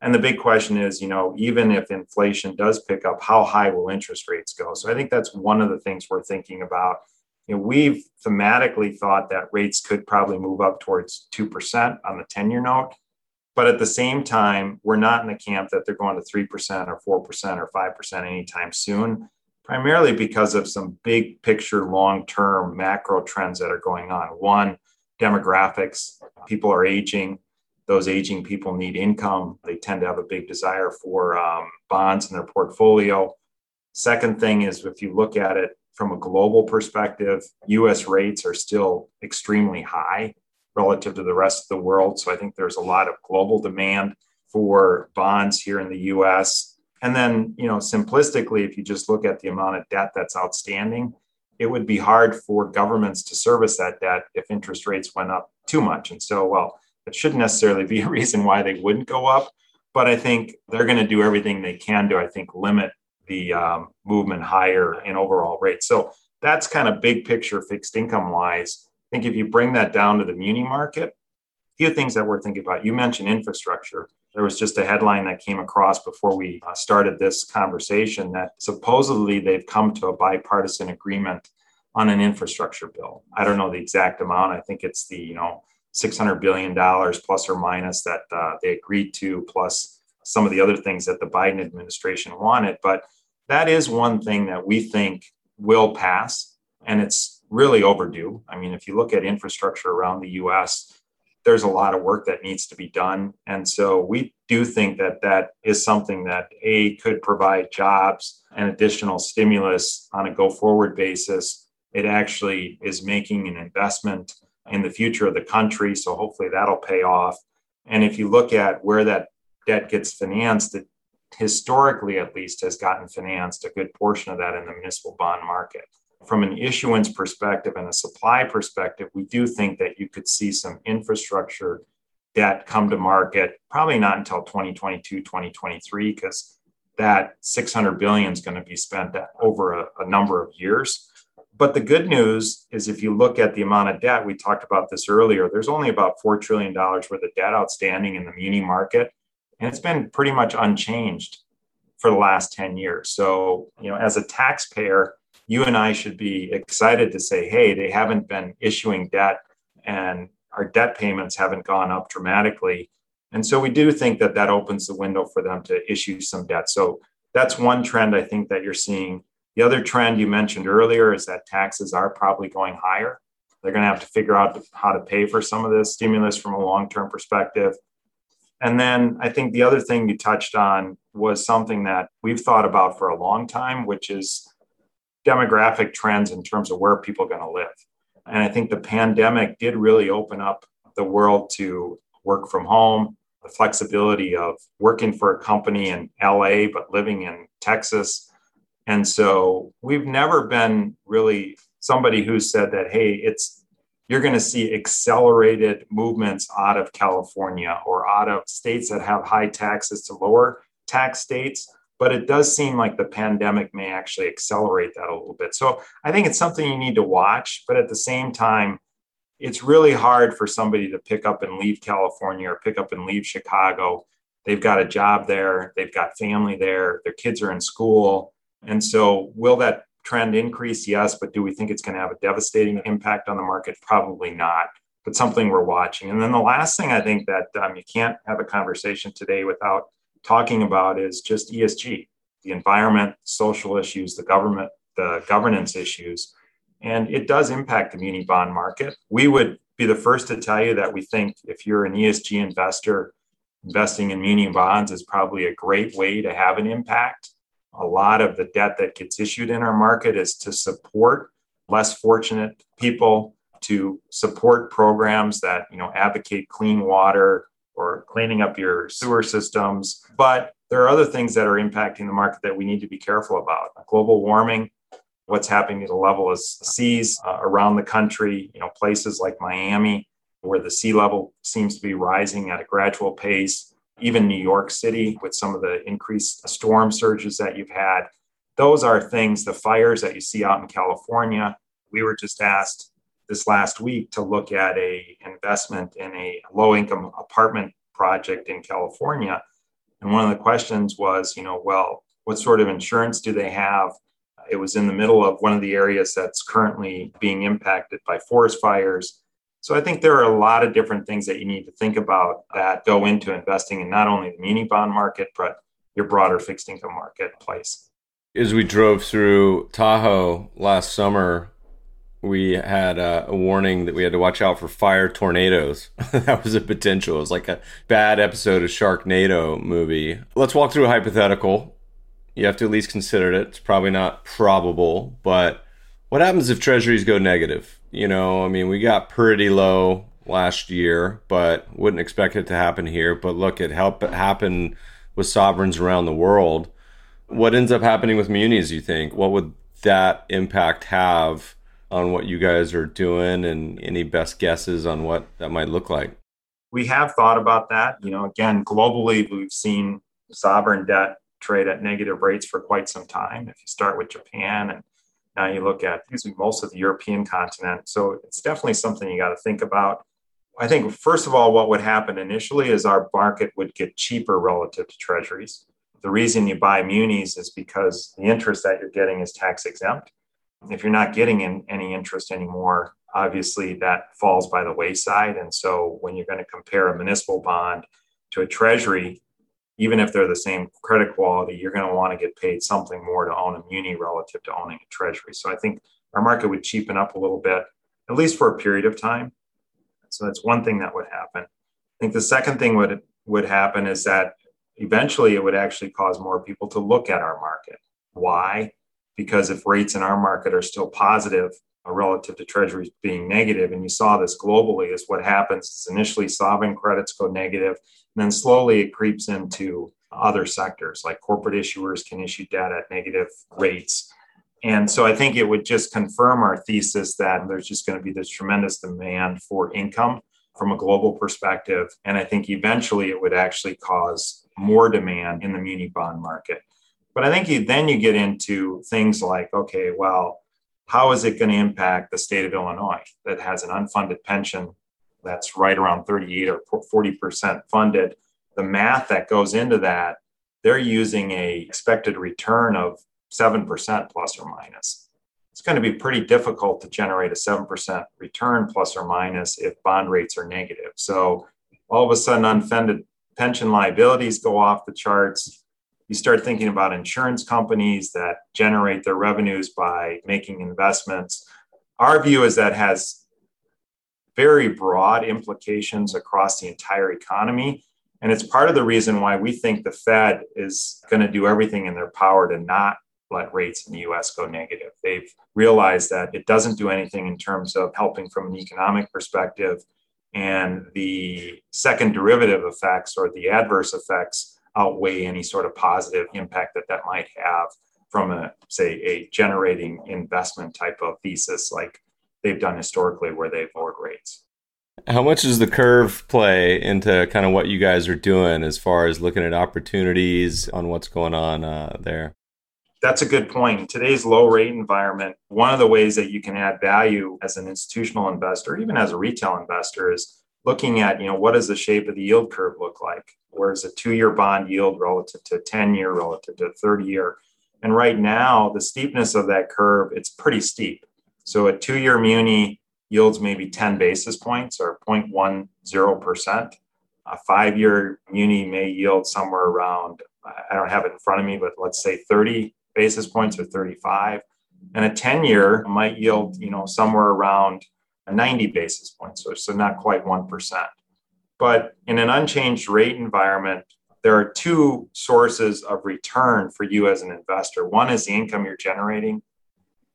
And the big question is, you know, even if inflation does pick up, how high will interest rates go? So I think that's one of the things we're thinking about. You know, we've thematically thought that rates could probably move up towards 2% on the 10 year note. But at the same time, we're not in the camp that they're going to 3% or 4% or 5% anytime soon primarily because of some big picture, long term macro trends that are going on. One, demographics. People are aging. Those aging people need income. They tend to have a big desire for um, bonds in their portfolio. Second thing is if you look at it from a global perspective, US rates are still extremely high relative to the rest of the world. So I think there's a lot of global demand for bonds here in the US. And then, you know, simplistically, if you just look at the amount of debt that's outstanding, it would be hard for governments to service that debt if interest rates went up too much. And so, well, it shouldn't necessarily be a reason why they wouldn't go up, but I think they're going to do everything they can to, I think, limit the um, movement higher in overall rates. So that's kind of big picture fixed income wise. I think if you bring that down to the muni market, a few things that we're thinking about. You mentioned infrastructure. There was just a headline that came across before we uh, started this conversation that supposedly they've come to a bipartisan agreement on an infrastructure bill. I don't know the exact amount. I think it's the, you know, $600 billion plus or minus that uh, they agreed to, plus some of the other things that the Biden administration wanted. But that is one thing that we think will pass, and it's really overdue. I mean, if you look at infrastructure around the US, there's a lot of work that needs to be done. And so we do think that that is something that A could provide jobs and additional stimulus on a go forward basis. It actually is making an investment in the future of the country. So hopefully that'll pay off. And if you look at where that debt gets financed, it historically at least has gotten financed a good portion of that in the municipal bond market. From an issuance perspective and a supply perspective, we do think that you could see some infrastructure debt come to market, probably not until 2022, 2023, because that 600 billion is going to be spent over a, a number of years. But the good news is if you look at the amount of debt, we talked about this earlier, there's only about $4 trillion worth of debt outstanding in the muni market. And it's been pretty much unchanged for the last 10 years. So, you know, as a taxpayer, you and I should be excited to say, hey, they haven't been issuing debt and our debt payments haven't gone up dramatically. And so we do think that that opens the window for them to issue some debt. So that's one trend I think that you're seeing. The other trend you mentioned earlier is that taxes are probably going higher. They're going to have to figure out how to pay for some of this stimulus from a long term perspective. And then I think the other thing you touched on was something that we've thought about for a long time, which is demographic trends in terms of where people are going to live. And I think the pandemic did really open up the world to work from home, the flexibility of working for a company in LA, but living in Texas. And so we've never been really somebody who said that, hey, it's you're going to see accelerated movements out of California or out of states that have high taxes to lower tax states. But it does seem like the pandemic may actually accelerate that a little bit. So I think it's something you need to watch. But at the same time, it's really hard for somebody to pick up and leave California or pick up and leave Chicago. They've got a job there, they've got family there, their kids are in school. And so, will that trend increase? Yes. But do we think it's going to have a devastating impact on the market? Probably not, but something we're watching. And then the last thing I think that um, you can't have a conversation today without talking about is just ESG, the environment, social issues, the government, the governance issues and it does impact the muni bond market. We would be the first to tell you that we think if you're an ESG investor, investing in muni bonds is probably a great way to have an impact. A lot of the debt that gets issued in our market is to support less fortunate people, to support programs that you know advocate clean water or cleaning up your sewer systems. But there are other things that are impacting the market that we need to be careful about. Global warming what's happening at the level of seas uh, around the country, you know, places like Miami, where the sea level seems to be rising at a gradual pace, even New York City with some of the increased storm surges that you've had. Those are things, the fires that you see out in California. We were just asked this last week to look at a investment in a low income apartment project in California. And one of the questions was, you know, well, what sort of insurance do they have? It was in the middle of one of the areas that's currently being impacted by forest fires. So I think there are a lot of different things that you need to think about that go into investing in not only the muni bond market, but your broader fixed income marketplace. As we drove through Tahoe last summer, we had a, warning that we had to watch out for fire tornadoes. that was a potential. It was like a bad episode of Sharknado movie. Let's walk through a hypothetical you have to at least consider it. It's probably not probable, but what happens if treasuries go negative? You know, I mean, we got pretty low last year, but wouldn't expect it to happen here. But look, it helped happen with sovereigns around the world. What ends up happening with munis, you think? What would that impact have on what you guys are doing and any best guesses on what that might look like? We have thought about that. You know, again, globally, we've seen sovereign debt trade at negative rates for quite some time. If you start with Japan and now you look at using most of the European continent. So it's definitely something you got to think about. I think, first of all, what would happen initially is our market would get cheaper relative to treasuries. The reason you buy munis is because the interest that you're getting is tax exempt. If you're not getting in any interest anymore, obviously that falls by the wayside. And so when you're going to compare a municipal bond to a treasury, even if they're the same credit quality, you're going to want to get paid something more to own a muni relative to owning a treasury. So I think our market would cheapen up a little bit, at least for a period of time. So that's one thing that would happen. I think the second thing would would happen is that eventually it would actually cause more people to look at our market. Why? Because if rates in our market are still positive, uh, relative to treasuries being. And you saw this globally is what happens is initially sovereign credits go negative, and then slowly it creeps into other sectors like corporate issuers can issue debt at negative rates. And so I think it would just confirm our thesis that there's just going to be this tremendous demand for income from a global perspective. And I think eventually it would actually cause more demand in the muni bond market. But I think you, then you get into things like, okay, well, how is it going to impact the state of Illinois that has an unfunded pension that's right around 38 or 40% funded? The math that goes into that, they're using a expected return of 7% plus or minus. It's going to be pretty difficult to generate a 7% return plus or minus if bond rates are negative. So all of a sudden, unfunded pension liabilities go off the charts. You start thinking about insurance companies that generate their revenues by making investments. Our view is that has very broad implications across the entire economy. And it's part of the reason why we think the Fed is going to do everything in their power to not let rates in the US go negative. They've realized that it doesn't do anything in terms of helping from an economic perspective. And the second derivative effects or the adverse effects outweigh any sort of positive impact that that might have from a, say, a generating investment type of thesis like they've done historically where they've lowered rates. How much does the curve play into kind of what you guys are doing as far as looking at opportunities on what's going on uh, there? That's a good point. In today's low rate environment, one of the ways that you can add value as an institutional investor, even as a retail investor, is looking at, you know, what does the shape of the yield curve look like? Where's a two-year bond yield relative to 10-year, relative to 30-year? And right now, the steepness of that curve, it's pretty steep. So a two-year muni yields maybe 10 basis points or 0.10%. A five-year muni may yield somewhere around, I don't have it in front of me, but let's say 30 basis points or 35. And a 10 year might yield, you know, somewhere around 90 basis points, so, so not quite 1%. But in an unchanged rate environment, there are two sources of return for you as an investor. One is the income you're generating.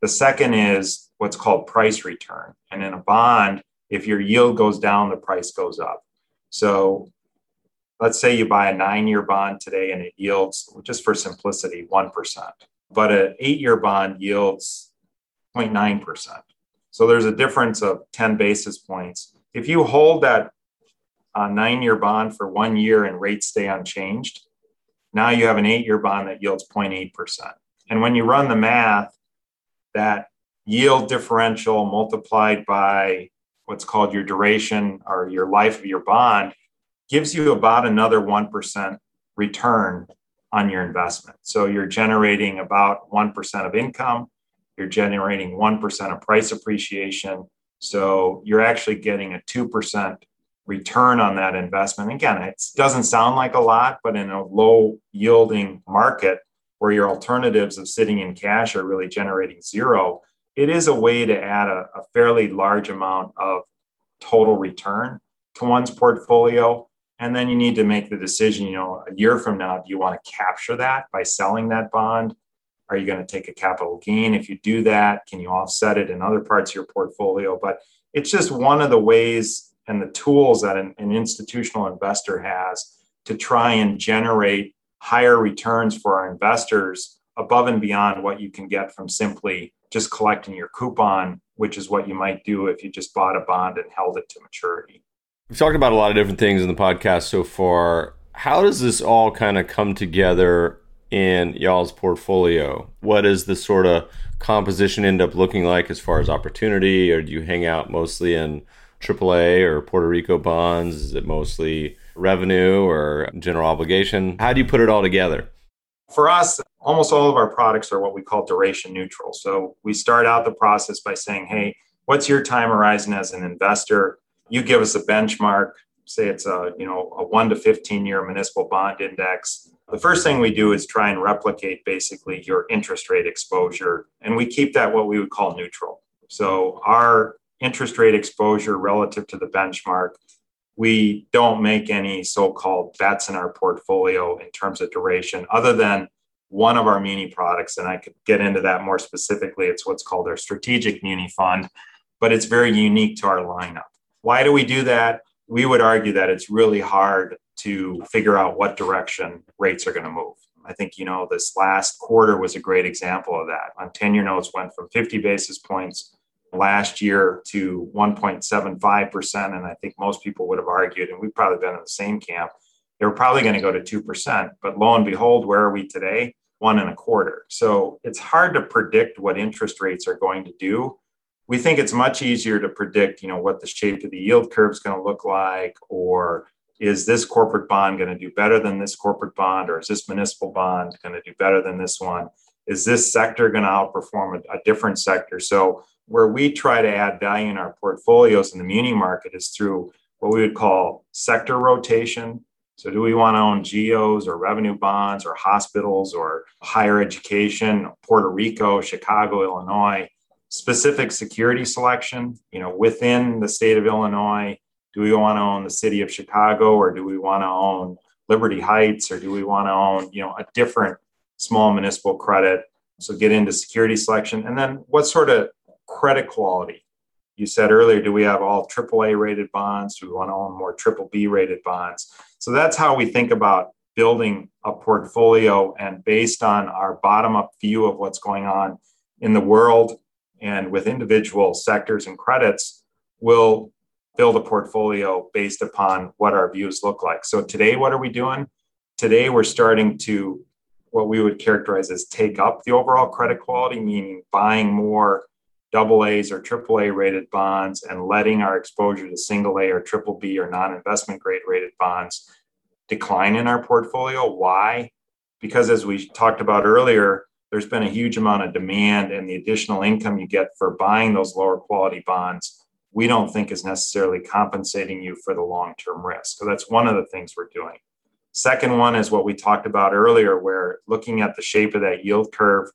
The second is what's called price return. And in a bond, if your yield goes down, the price goes up. So let's say you buy a nine year bond today and it yields, just for simplicity, 1% but an eight year bond yields 0.9%. So there's a difference of 10 basis points. If you hold that uh, nine year bond for one year and rates stay unchanged, now you have an eight year bond that yields 0.8%. And when you run the math, that yield differential multiplied by what's called your duration or your life of your bond gives you about another 1% return on your investment. So you're generating about 1% of income, you're generating 1% of price appreciation. So you're actually getting a 2% return on that investment. Again, it doesn't sound like a lot, but in a low yielding market where your alternatives of sitting in cash are really generating zero, it is a way to add a, a fairly large amount of total return to one's portfolio and then you need to make the decision, you know, a year from now, do you want to capture that by selling that bond? Are you going to take a capital gain? If you do that, can you offset it in other parts of your portfolio? But it's just one of the ways and the tools that an, an institutional investor has to try and generate higher returns for our investors above and beyond what you can get from simply just collecting your coupon, which is what you might do if you just bought a bond and held it to maturity. We've talked about a lot of different things in the podcast so far. How does this all kind of come together in y'all's portfolio? What does the sort of composition end up looking like as far as opportunity? Or do you hang out mostly in AAA or Puerto Rico bonds? Is it mostly revenue or general obligation? How do you put it all together? For us, almost all of our products are what we call duration neutral. So we start out the process by saying, hey, what's your time horizon as an investor? you give us a benchmark, say it's a you know a one to 15 year municipal bond index. The first thing we do is try and replicate basically your interest rate exposure, and we keep that what we would call neutral. So our interest rate exposure relative to the benchmark, we don't make any so-called bets in our portfolio in terms of duration, other than one of our muni products, and I could get into that more specifically. It's what's called our strategic muni fund, but it's very unique to our lineup. Why do we do that? We would argue that it's really hard to figure out what direction rates are going to move. I think, you know, this last quarter was a great example of that. On 10 year notes went from 50 basis points last year to 1.75%. And I think most people would have argued, and we've probably been in the same camp, they were probably going to go to 2%. But lo and behold, where are we today? One and a quarter. So it's hard to predict what interest rates are going to do. We think it's much easier to predict, you know, what the shape of the yield curve is going to look like, or is this corporate bond going to do better than this corporate bond, or is this municipal bond going to do better than this one? Is this sector going to outperform a, a different sector? So where we try to add value in our portfolios in the muni market is through what we would call sector rotation. So, do we want to own GOs or revenue bonds or hospitals or higher education, Puerto Rico, Chicago, Illinois? Specific security selection, you know, within the state of Illinois, do we want to own the city of Chicago or do we want to own Liberty Heights or do we want to own, you know, a different small municipal credit? So get into security selection. And then what sort of credit quality. You said earlier, do we have all AAA rated bonds? Do we want to own more triple B rated bonds? So that's how we think about building a portfolio. And based on our bottom up view of what's going on in the world and with individual sectors and credits, we'll build a portfolio based upon what our views look like. So today, what are we doing? Today, we're starting to what we would characterize as take up the overall credit quality, meaning buying more double A's or triple A rated bonds and letting our exposure to single A or triple B or non investment grade rated bonds decline in our portfolio. Why? Because as we talked about earlier, there's been a huge amount of demand and the additional income you get for buying those lower quality bonds, we don't think is necessarily compensating you for the long term risk. So that's one of the things we're doing. Second one is what we talked about earlier, where looking at the shape of that yield curve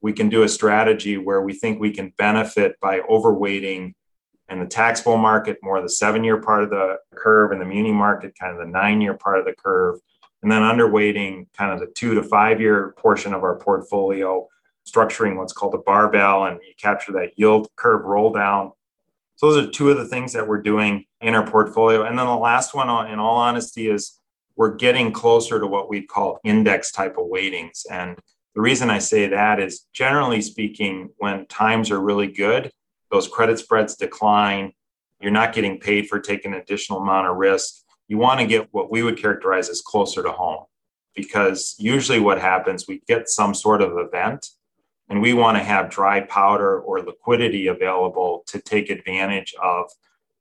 we can do a strategy where we think we can benefit by overweighting in the taxable market more the seven year part of the curve and the muni market kind of the nine year part of the curve and then underweighting kind of the two to five year portion of our portfolio structuring what's called a barbell and you capture that yield curve roll down so those are two of the things that we're doing in our portfolio and then the last one uh, in all honesty is we're getting closer to what we'd call index type of weightings and the reason I say that is generally speaking, when times are really good, those credit spreads decline. You're not getting paid for taking an additional amount of risk. You want to get what we would characterize as closer to home because usually what happens, we get some sort of event and we want to have dry powder or liquidity available to take advantage of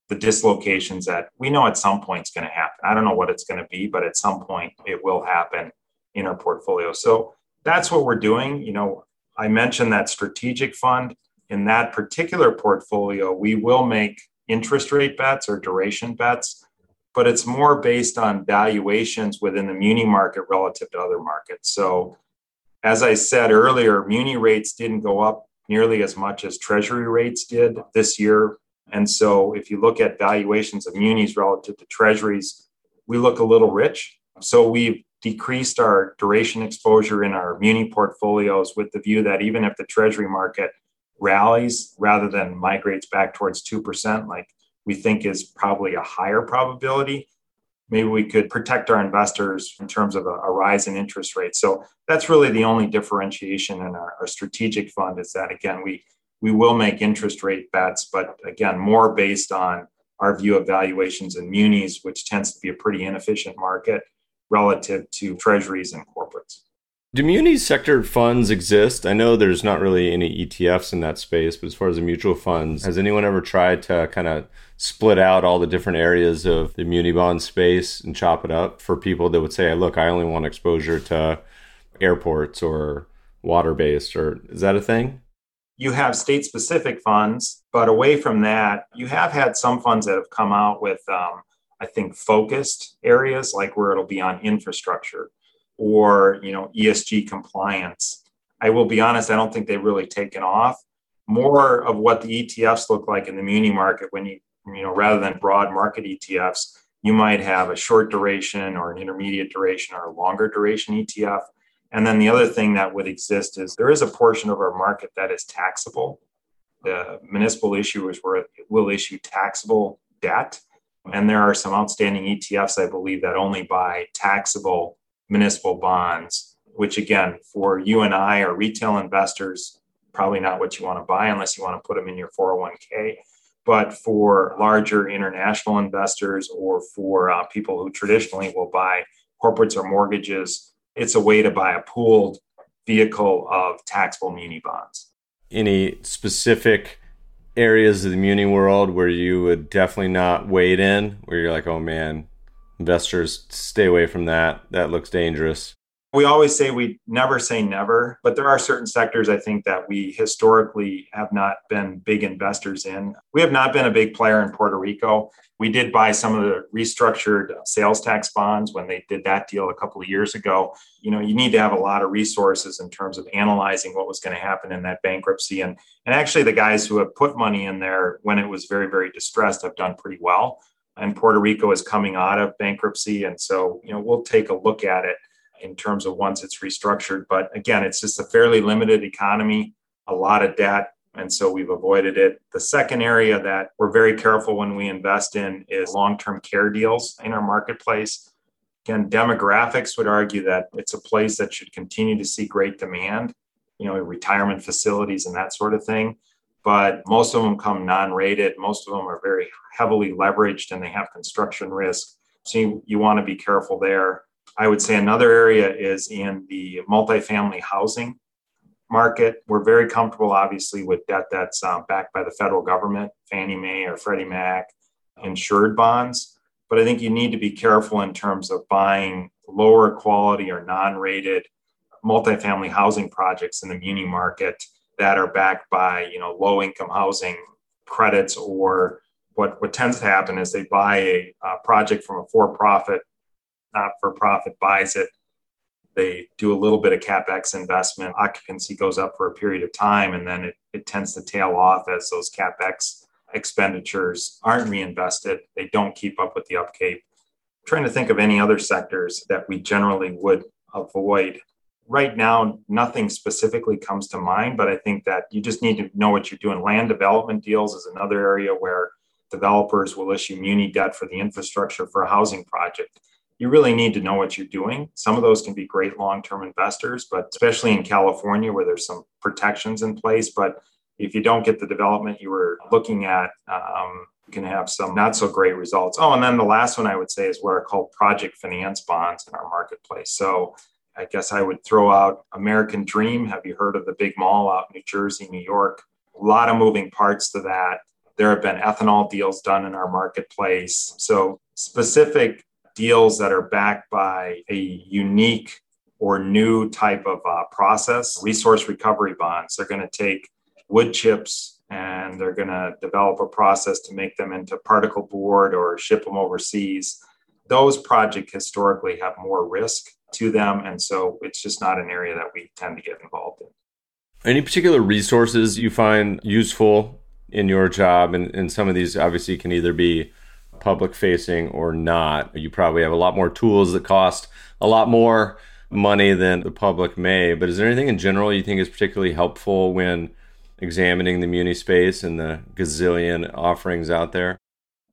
the dislocations that we know at some point is going to happen. I don't know what it's going to be, but at some point it will happen in our portfolio. So that's what we're doing. You know, I mentioned that strategic fund. In that particular portfolio, we will make interest rate bets or duration bets, but it's more based on valuations within the muni market relative to other markets. So, as I said earlier, muni rates didn't go up nearly as much as treasury rates did this year. And so, if you look at valuations of munis relative to treasuries, we look a little rich. So, we've decreased our duration exposure in our muni portfolios with the view that even if the treasury market rallies rather than migrates back towards 2%, like we think is probably a higher probability, maybe we could protect our investors in terms of a, a rise in interest rates. So that's really the only differentiation in our, our strategic fund is that, again, we, we will make interest rate bets, but again, more based on our view of valuations in munis, which tends to be a pretty inefficient market relative to treasuries and corporates. Do muni sector funds exist? I know there's not really any ETFs in that space, but as far as the mutual funds, has anyone ever tried to kind of split out all the different areas of the muni bond space and chop it up for people that would say, look, I only want exposure to airports or water based, or is that a thing? You have state specific funds, but away from that, you have had some funds that have come out with um, I think focused areas like where it'll be on infrastructure or you know ESG compliance. I will be honest, I don't think they've really taken off. More of what the ETFs look like in the muni market when you you know rather than broad market ETFs, you might have a short duration or an intermediate duration or a longer duration ETF. And then the other thing that would exist is there is a portion of our market that is taxable. The municipal issuers will issue taxable debt. And there are some outstanding ETFs, I believe, that only buy taxable municipal bonds, which again, for you and I or retail investors, probably not what you want to buy unless you want to put them in your 401k. But for larger international investors or for uh, people who traditionally will buy corporates or mortgages, it's a way to buy a pooled vehicle of taxable muni bonds. Any specific areas of the muni world where you would definitely not wade in, where you're like, oh man, investors stay away from that. That looks dangerous. We always say we never say never, but there are certain sectors I think that we historically have not been big investors in. We have not been a big player in Puerto Rico. We did buy some of the restructured sales tax bonds when they did that deal a couple of years ago. You know, you need to have a lot of resources in terms of analyzing what was going to happen in that bankruptcy. And, and actually, the guys who have put money in there when it was very, very distressed have done pretty well. And Puerto Rico is coming out of bankruptcy. And so, you know, we'll take a look at it in terms of once it's restructured. But again, it's just a fairly limited economy, a lot of debt. And so we've avoided it. The second area that we're very careful when we invest in is long term care deals in our marketplace. Again, demographics would argue that it's a place that should continue to see great demand, you know, retirement facilities and that sort of thing. But most of them come non rated. Most of them are very heavily leveraged and they have construction risk. So you, you want to be careful there. I would say another area is in the multifamily housing market. We're very comfortable, obviously, with debt that's uh, backed by the federal government, Fannie Mae or Freddie Mac, insured bonds. But I think you need to be careful in terms of buying lower quality or non rated multifamily housing projects in the muni market that are backed by you know low income housing credits or what, what tends to happen is they buy a, a project from a for profit not for profit buys it. They do a little bit of capex investment. Occupancy goes up for a period of time, and then it, it tends to tail off as those capex expenditures aren't reinvested. They don't keep up with the upkeep. I'm trying to think of any other sectors that we generally would avoid. Right now, nothing specifically comes to mind, but I think that you just need to know what you're doing. Land development deals is another area where developers will issue muni debt for the infrastructure for a housing project you really need to know what you're doing. Some of those can be great long term investors, but especially in California where there's some protections in place. But if you don't get the development you were looking at, um, you can have some not so great results. Oh, and then the last one I would say is what are called project finance bonds in our marketplace. So I guess I would throw out American Dream. Have you heard of the big mall out in New Jersey, New York? A lot of moving parts to that. There have been ethanol deals done in our marketplace. So specific deals that are backed by a unique or new type of uh, process, resource recovery bonds. They're going to take wood chips and they're going to develop a process to make them into particle board or ship them overseas. Those projects historically have more risk to them. And so it's just not an area that we tend to get involved in. Any particular resources you find useful in your job? And, and some of these obviously can either be public facing or not. You probably have a lot more tools that cost a lot more money than the public may. But is there anything in general you think is particularly helpful when examining the muni space and the gazillion offerings out there?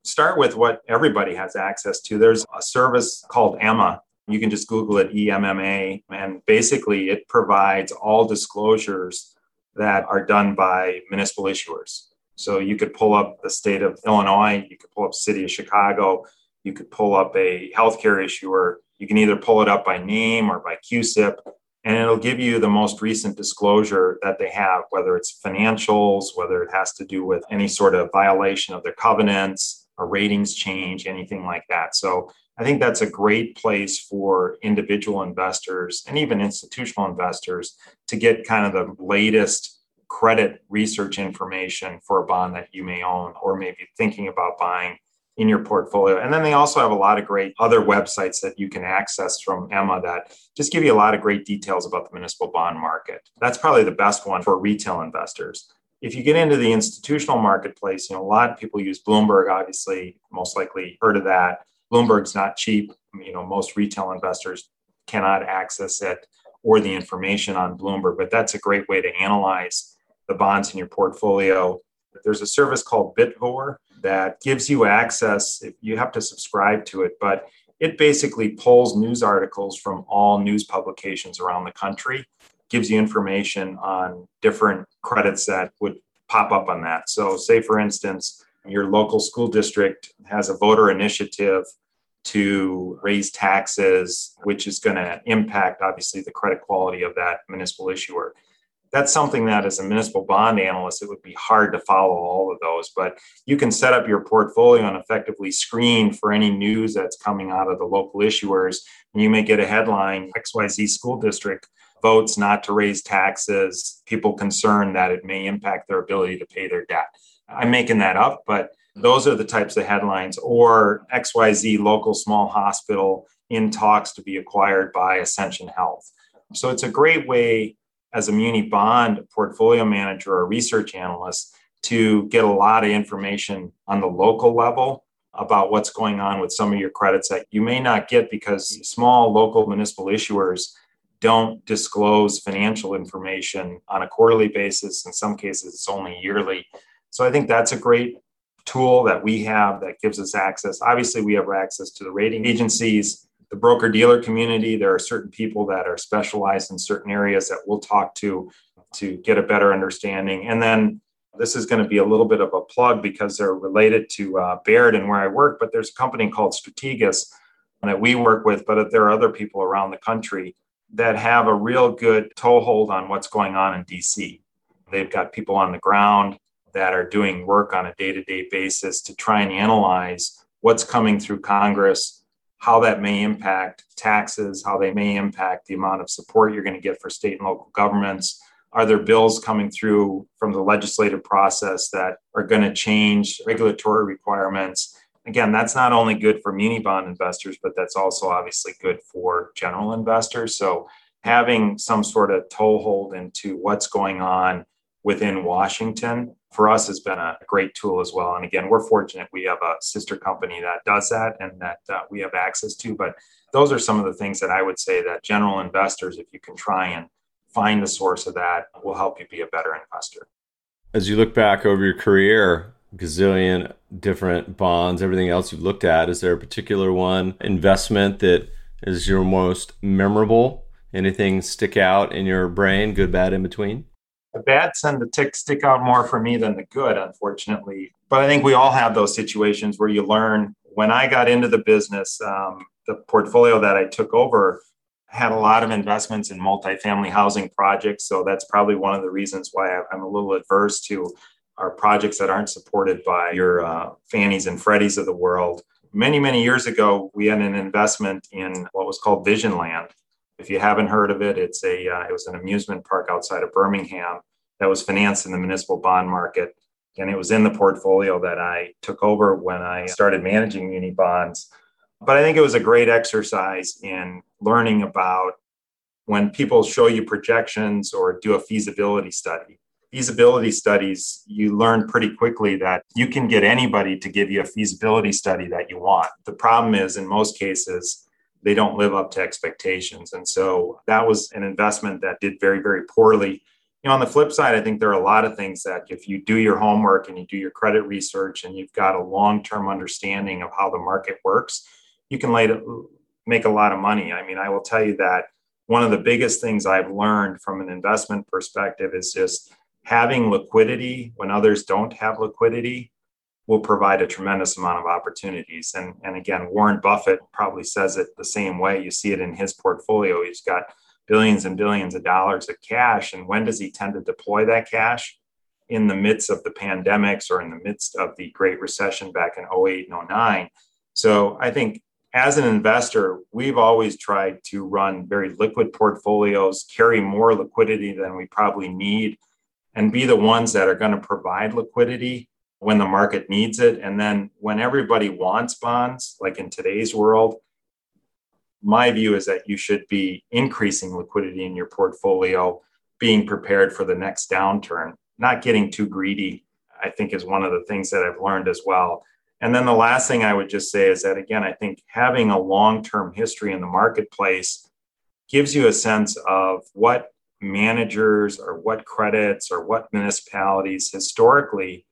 Start with what everybody has access to. There's a service called EMMA. You can just Google it, EMMA, and basically it provides all disclosures that are done by municipal issuers. So you could pull up the state of Illinois, you could pull up city of Chicago, you could pull up a healthcare issuer. You can either pull it up by name or by CUSIP, and it'll give you the most recent disclosure that they have, whether it's financials, whether it has to do with any sort of violation of their covenants, a ratings change, anything like that. So I think that's a great place for individual investors and even institutional investors to get kind of the latest credit research information for a bond that you may own or maybe thinking about buying in your portfolio. And then they also have a lot of great other websites that you can access from Emma that just give you a lot of great details about the municipal bond market. That's probably the best one for retail investors. If you get into the institutional marketplace, you know, a lot of people use Bloomberg, obviously, most likely heard of that. Bloomberg's not cheap. You know, most retail investors cannot access it or the information on Bloomberg, but that's a great way to analyze the bonds in your portfolio. There's a service called Bitvore that gives you access. You have to subscribe to it, but it basically pulls news articles from all news publications around the country, gives you information on different credits that would pop up on that. So, say for instance, your local school district has a voter initiative to raise taxes, which is going to impact obviously the credit quality of that municipal issuer. That's something that as a municipal bond analyst, it would be hard to follow all of those, but you can set up your portfolio and effectively screen for any news that's coming out of the local issuers. And you may get a headline XYZ school district votes not to raise taxes, people concerned that it may impact their ability to pay their debt. I'm making that up, but those are the types of headlines, or XYZ local small hospital in talks to be acquired by Ascension Health. So it's a great way as a muni bond portfolio manager or research analyst to get a lot of information on the local level about what's going on with some of your credits that you may not get because small local municipal issuers don't disclose financial information on a quarterly basis. In some cases, it's only yearly. So I think that's a great tool that we have that gives us access. Obviously, we have access to the rating agencies, the broker dealer community. There are certain people that are specialized in certain areas that we'll talk to to get a better understanding. And then this is going to be a little bit of a plug because they're related to uh, Baird and where I work, but there's a company called Strategas that we work with, but there are other people around the country that have a real good toehold on what's going on in DC. They've got people on the ground that are doing work on a day to day basis to try and analyze what's coming through Congress, how that may impact taxes, how they may impact the amount of support you're going to get for state and local governments. Are there bills coming through from the legislative process that are going to change regulatory requirements? Again, that's not only good for muni bond investors, but that's also obviously good for general investors. So, having some sort of toehold into what's going on within Washington for us has been a great tool as well. And again, we're fortunate we have a sister company that does that and that uh, we have access to. But those are some of the things that I would say that general investors, if you can try and find the source of that, will help you be a better investor. As you look back over your career, gazillion different bonds, everything else you've looked at, is there a particular one investment that is your most memorable? Anything stick out in your brain, good, bad, in between? The bad tend to tick, stick out more for me than the good, unfortunately. But I think we all have those situations where you learn. When I got into the business, um, the portfolio that I took over had a lot of investments in multifamily housing projects. So that's probably one of the reasons why I'm a little adverse to our projects that aren't supported by your uh, Fannies and Freddies of the world. Many, many years ago, we had an investment in what was called VisionLand if you haven't heard of it, it's a uh, it was an amusement park outside of Birmingham that was financed in the municipal bond market, and it was in the portfolio that I took over when I started managing muni bonds. But I think it was a great exercise in learning about when people show you projections or do a feasibility study. Feasibility studies, you learn pretty quickly that you can get anybody to give you a feasibility study that you want. The problem is, in most cases, they don't live up to expectations. And so that was an investment that did very, very poorly. You know, on the flip side, I think there are a lot of things that if you do your homework and you do your credit research and you've got a long term understanding of how the market works, you can lay, make a lot of money. I mean, I will tell you that one of the biggest things I've learned from an investment perspective is just having liquidity when others don't have liquidity will provide a tremendous amount of opportunities. And, and again, Warren Buffett probably says it the same way. You see it in his portfolio. He's got billions and billions of dollars of cash. And when does he tend to deploy that cash? In the midst of the pandemics or in the midst of the Great Recession back in 08 and 09. So I think as an investor, we've always tried to run very liquid portfolios, carry more liquidity than we probably need, and be the ones that are going to provide liquidity when the market needs it. And then when everybody wants bonds, like in today's world, my view is that you should be increasing liquidity in your portfolio, being prepared for the next downturn, not getting too greedy, I think is one of the things that I've learned as well. And then the last thing I would just say is that, again, I think having a long term history in the marketplace gives you a sense of what managers or what credits or what municipalities historically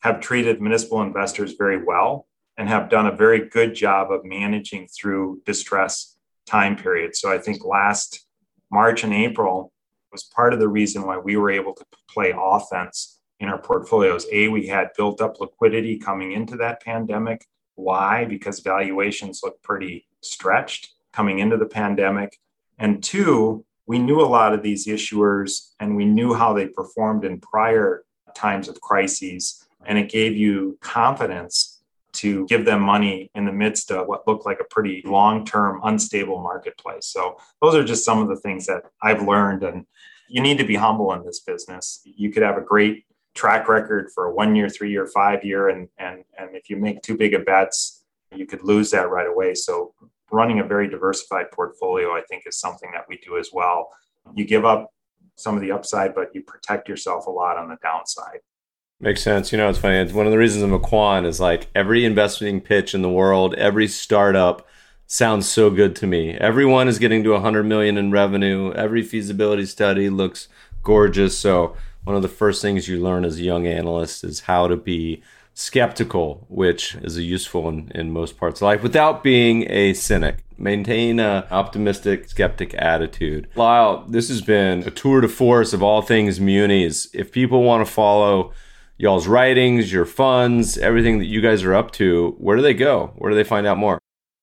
have treated municipal investors very well and have done a very good job of managing through distress time periods. So I think last March and April was part of the reason why we were able to play offense in our portfolios. A, we had built up liquidity coming into that pandemic. Why? Because valuations looked pretty stretched coming into the pandemic. And two, we knew a lot of these issuers and we knew how they performed in prior times of crises. And it gave you confidence to give them money in the midst of what looked like a pretty long term, unstable marketplace. So, those are just some of the things that I've learned. And you need to be humble in this business. You could have a great track record for a one year, three year, five year, and, and, and if you make too big of bets, you could lose that right away. So, running a very diversified portfolio, I think, is something that we do as well. You give up some of the upside, but you protect yourself a lot on the downside. Makes sense. You know, it's funny. It's one of the reasons I'm a quant is like every investing pitch in the world, every startup sounds so good to me. Everyone is getting to 100 million in revenue. Every feasibility study looks gorgeous. So one of the first things you learn as a young analyst is how to be skeptical, which is useful in, in most parts of life, without being a cynic. Maintain an optimistic, skeptic attitude. Lyle, this has been a tour de force of all things munis. If people want to follow y'all's writings, your funds, everything that you guys are up to, where do they go? Where do they find out more?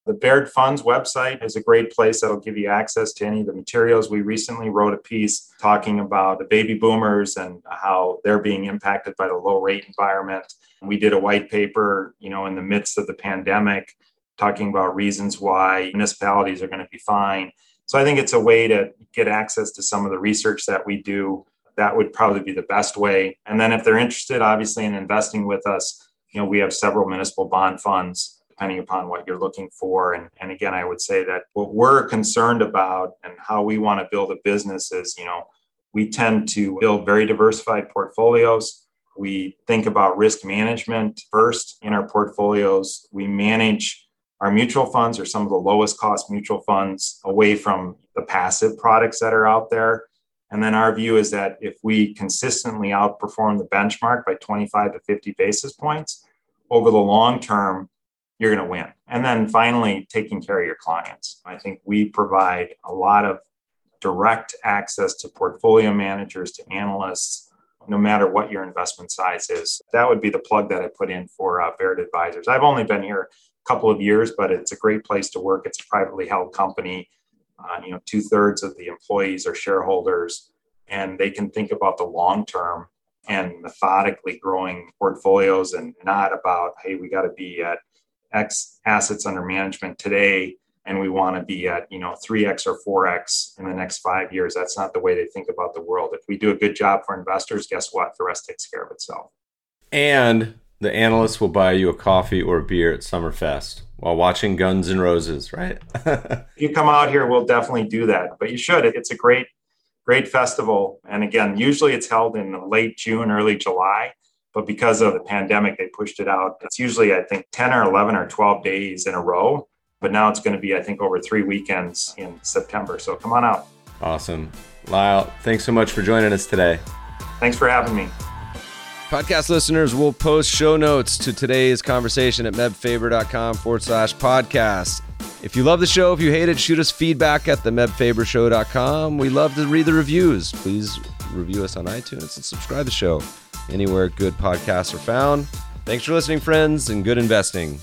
The Baird Funds website is a great place that'll give you access to any of the materials. We recently wrote a piece talking about the baby boomers and how they're being impacted by the low rate environment. We did a white paper, you know, in the midst of the pandemic, talking about reasons why municipalities are going to be fine. So I think it's a way to get access to some of the research that we do. That would probably be the best way. And then if they're interested, obviously, in investing with us, you know, we have several municipal bond funds depending upon what you're looking for. And, and again, I would say that what we're concerned about and how we want to build a business is, you know, we tend to build very diversified portfolios. We think about risk management first in our portfolios. We manage our mutual funds or some of the lowest cost mutual funds away from the passive products that are out there. And then our view is that if we consistently outperform the benchmark by 25 to 50 basis points over the long term, you're going to win. And then finally, taking care of your clients. I think we provide a lot of direct access to portfolio managers, to analysts, no matter what your investment size is. That would be the plug that I put in for uh, Baird Advisors. I've only been here a couple of years, but it's a great place to work. It's a privately held company. Uh, you know, two thirds of the employees are shareholders, and they can think about the long term and methodically growing portfolios and not about, hey, we got to be at X assets under management today and we want to be at you know 3x or 4x in the next five years. That's not the way they think about the world. If we do a good job for investors guess what? The rest takes care of itself. And the analysts will buy you a coffee or a beer at summerfest while watching guns and roses right if you come out here we'll definitely do that but you should it's a great great festival and again usually it's held in late june early july but because of the pandemic, they pushed it out. It's usually, I think, 10 or 11 or 12 days in a row. But now it's going to be, I think, over three weekends in September. So come on out. Awesome. Lyle, thanks so much for joining us today. Thanks for having me. Podcast listeners will post show notes to today's conversation at mebfaber.com forward slash podcast. If you love the show, if you hate it, shoot us feedback at the mebfabershow.com. We love to read the reviews. Please review us on iTunes and subscribe to the show anywhere good podcasts are found. Thanks for listening, friends, and good investing.